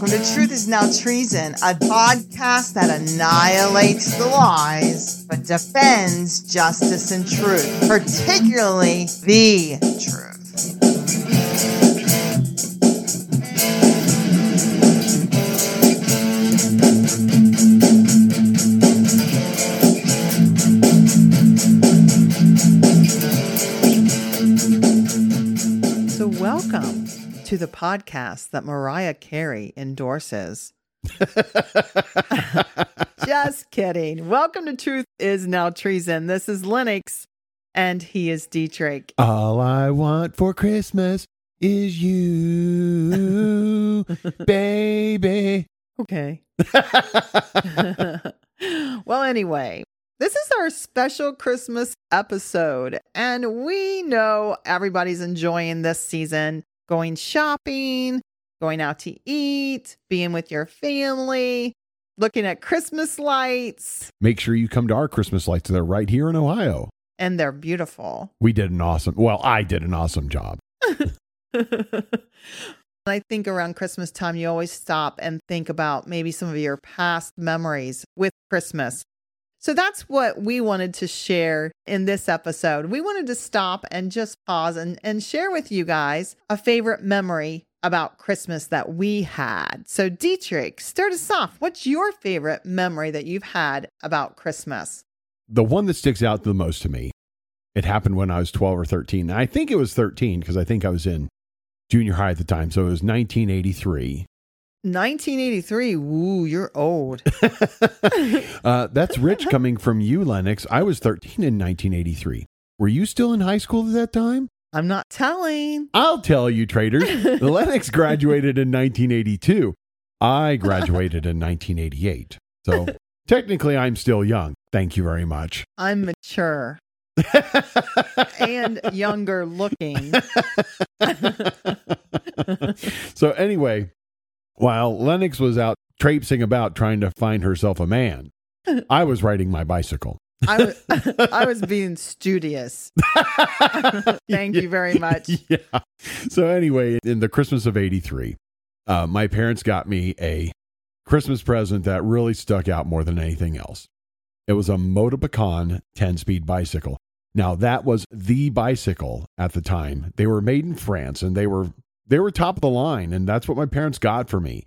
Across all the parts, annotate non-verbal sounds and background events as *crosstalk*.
Welcome to Truth is Now Treason, a podcast that annihilates the lies but defends justice and truth, particularly the truth. The podcast that Mariah Carey endorses. *laughs* Just kidding. Welcome to Truth is Now Treason. This is Lennox, and he is Dietrich. All I want for Christmas is you, *laughs* baby. Okay. *laughs* well, anyway, this is our special Christmas episode, and we know everybody's enjoying this season going shopping, going out to eat, being with your family, looking at Christmas lights, Make sure you come to our Christmas lights. They're right here in Ohio. and they're beautiful. We did an awesome, well, I did an awesome job. *laughs* I think around Christmas time, you always stop and think about maybe some of your past memories with Christmas. So that's what we wanted to share in this episode. We wanted to stop and just pause and, and share with you guys a favorite memory about Christmas that we had. So, Dietrich, start us off. What's your favorite memory that you've had about Christmas? The one that sticks out the most to me, it happened when I was 12 or 13. And I think it was 13 because I think I was in junior high at the time. So it was 1983. 1983. Woo, you're old. *laughs* uh, that's rich coming from you, Lennox. I was 13 in 1983. Were you still in high school at that time? I'm not telling. I'll tell you, traders. *laughs* Lennox graduated in 1982. I graduated in 1988. So technically, I'm still young. Thank you very much. I'm mature and younger looking. *laughs* so, anyway, while Lennox was out traipsing about trying to find herself a man, I was riding my bicycle. I was, *laughs* I was being studious. *laughs* Thank you very much. *laughs* Yeah. So, anyway, in the Christmas of 83, uh, my parents got me a Christmas present that really stuck out more than anything else. It was a Motobecane 10 speed bicycle. Now, that was the bicycle at the time. They were made in France and they were they were top of the line and that's what my parents got for me.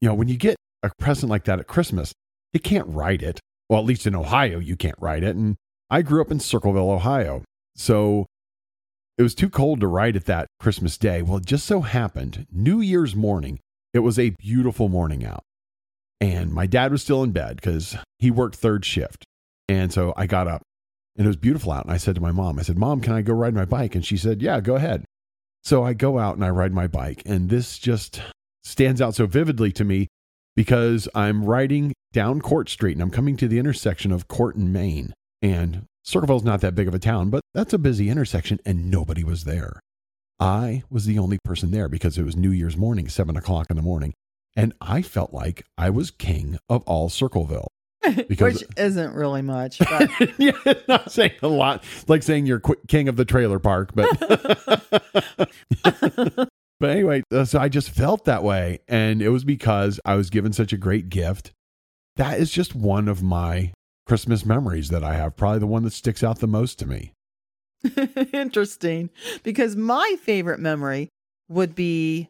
You know, when you get a present like that at Christmas, you can't ride it. Well, at least in Ohio, you can't ride it. And I grew up in Circleville, Ohio. So it was too cold to ride it that Christmas day. Well, it just so happened, New Year's morning, it was a beautiful morning out. And my dad was still in bed because he worked third shift. And so I got up and it was beautiful out. And I said to my mom, I said, Mom, can I go ride my bike? And she said, Yeah, go ahead. So I go out and I ride my bike. And this just stands out so vividly to me because I'm riding down Court Street and I'm coming to the intersection of Court and Main. And Circleville's not that big of a town, but that's a busy intersection and nobody was there. I was the only person there because it was New Year's morning, seven o'clock in the morning. And I felt like I was king of all Circleville. *laughs* Because Which isn't really much. But *laughs* yeah, *laughs* not saying a lot, like saying you're qu- king of the trailer park, but but anyway, uh, so I just felt that way, and it was because I was given such a great gift. That is just one of my Christmas memories that I have, probably the one that sticks out the most to me. interesting because my favorite memory would be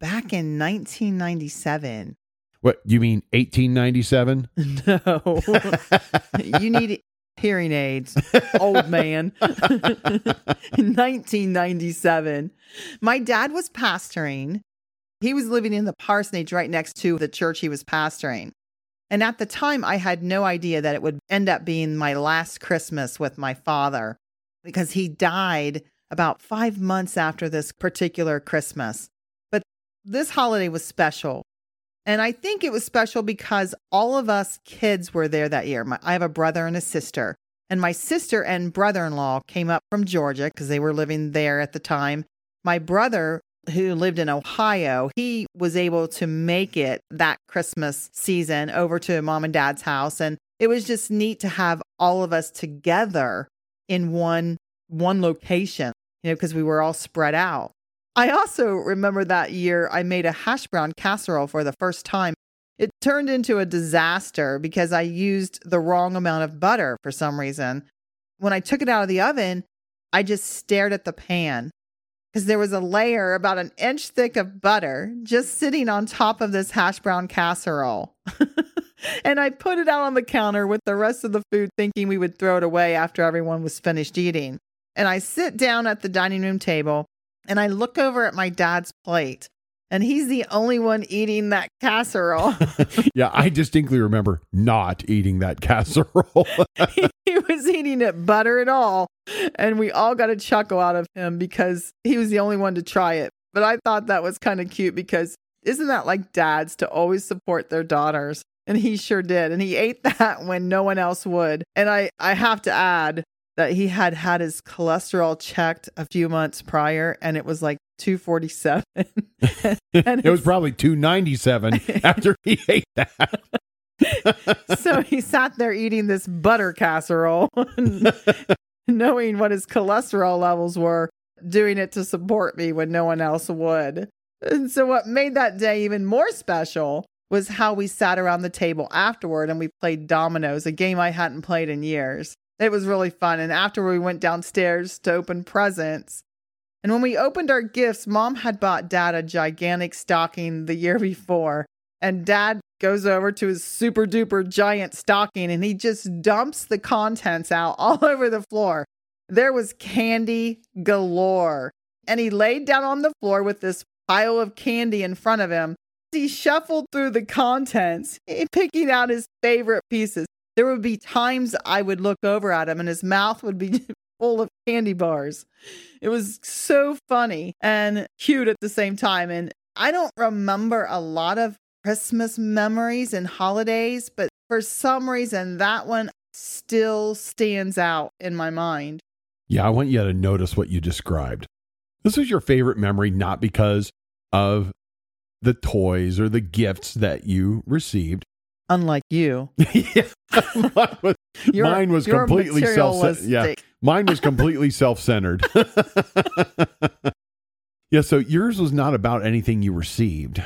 back in 1997. What you mean, 1897? No, you need hearing aids, old man. in 1997, my dad was pastoring. He was living in the parsonage right next to the church he was pastoring. And at the time, I had no idea that it would end up being my last Christmas with my father because he died about five months after this particular Christmas. But this holiday was special. And I think it was special because all of us kids were there that year. My, I have a brother and a sister. And my sister and brother in law came up from Georgia because they were living there at the time. My brother, who lived in Ohio, he was able to make it that Christmas season over to mom and dad's house. And it was just neat to have all of us together in one one location, you know, because we were all spread out. I also remember that year I made a hash brown casserole for the first time. It turned into a disaster because I used the wrong amount of butter for some reason. When I took it out of the oven, I just stared at the pan because there was a layer about an inch thick of butter just sitting on top of this hash brown casserole. *laughs* and I put it out on the counter with the rest of the food, thinking we would throw it away after everyone was finished eating. And I sit down at the dining room table and I look over at my dad's plate and he's the only one eating that casserole. *laughs* yeah, I distinctly remember not eating that casserole. he, *laughs* *laughs* he was eating it butter and all, and we all got a chuckle out of him because he was the only one to try it. But I thought that was kind of cute because isn't that like dads to always support their daughters? And he sure did. And he ate that when no one else would. And I, I have to add, that he had had his cholesterol checked a few months prior and it was like 247 *laughs* and it was probably 297 *laughs* after he ate that. So he sat there eating this butter casserole *laughs* knowing what his cholesterol levels were doing it to support me when no one else would. And so what made that day even more special was how we sat around the table afterward and we played dominoes a game i hadn't played in years it was really fun. And after we went downstairs to open presents, and when we opened our gifts, mom had bought dad a gigantic stocking the year before. And dad goes over to his super duper giant stocking and he just dumps the contents out all *laughs* over the floor. There was candy galore. And he laid down on the floor with this pile of candy in front of him. He shuffled through the contents, *laughs* picking out his favorite pieces there would be times I would look over at him and his mouth would be *laughs* full of candy bars. It was so funny and cute at the same time. And I don't remember a lot of Christmas memories and holidays, but for some reason, that one still stands out in my mind. Yeah, I want you to notice what you described. This was your favorite memory, not because of the toys or the gifts that you received, unlike you. *laughs* yeah. mine was, *laughs* mine was completely self yeah. Mine was completely self-centered. *laughs* yeah, so yours was not about anything you received.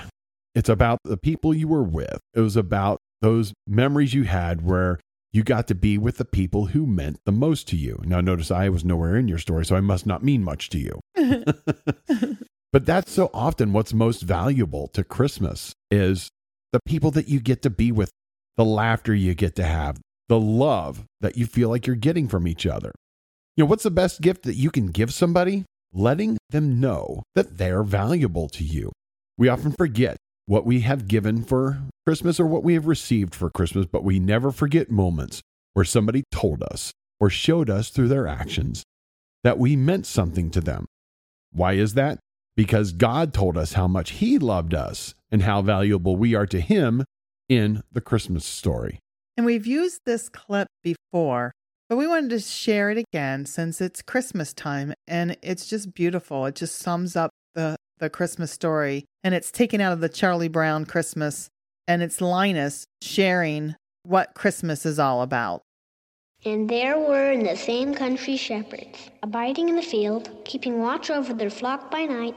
It's about the people you were with. It was about those memories you had where you got to be with the people who meant the most to you. Now notice I was nowhere in your story, so I must not mean much to you. but that's so often what's most valuable to Christmas is the people that you get to be with, the laughter you get to have, the love that you feel like you're getting from each other. You know, what's the best gift that you can give somebody? Letting them know that they're valuable to you. We often forget what we have given for Christmas or what we have received for Christmas, but we never forget moments where somebody told us or showed us through their actions that we meant something to them. Why is that? Because God told us how much He loved us and how valuable we are to Him in the Christmas story. And we've used this clip before, but we wanted to share it again since it's Christmas time and it's just beautiful. It just sums up the, the Christmas story and it's taken out of the Charlie Brown Christmas and it's Linus sharing what Christmas is all about. And there were in the same country shepherds, abiding in the field, keeping watch over their flock by night.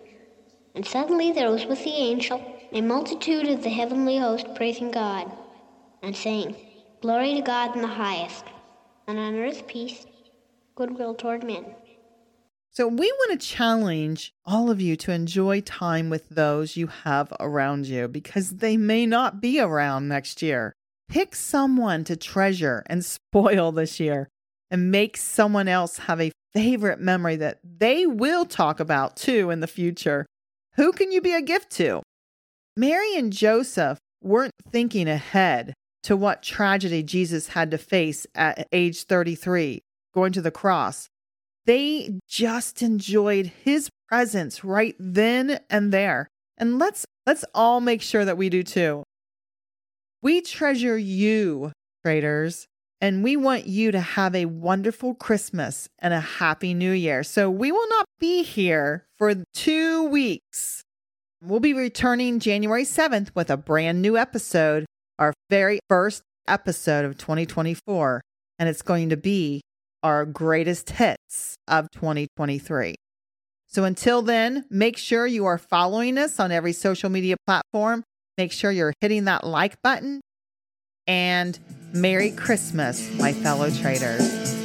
And suddenly there was with the angel a multitude of the heavenly host praising God, and saying, Glory to God in the highest, and on earth peace, goodwill toward men. So, we want to challenge all of you to enjoy time with those you have around you because they may not be around next year. Pick someone to treasure and *laughs* spoil this year and make someone else have a favorite memory that they will talk about too in the future. Who can you be a gift to? Mary and Joseph weren't thinking ahead to what tragedy Jesus had to face at age 33, going to the cross. They just enjoyed his presence right then and there. And let's let's all make sure that we do too. We treasure you, traders, and we want you to have a wonderful Christmas and a happy new year. So we will not be here for 2 weeks. We'll be returning January 7th with a brand new episode, our very first episode of 2024, and it's going to be our greatest hits of 2023. So until then, make sure you are following us on every social media platform. Make sure you're hitting that like button. And Merry Christmas, my fellow traders.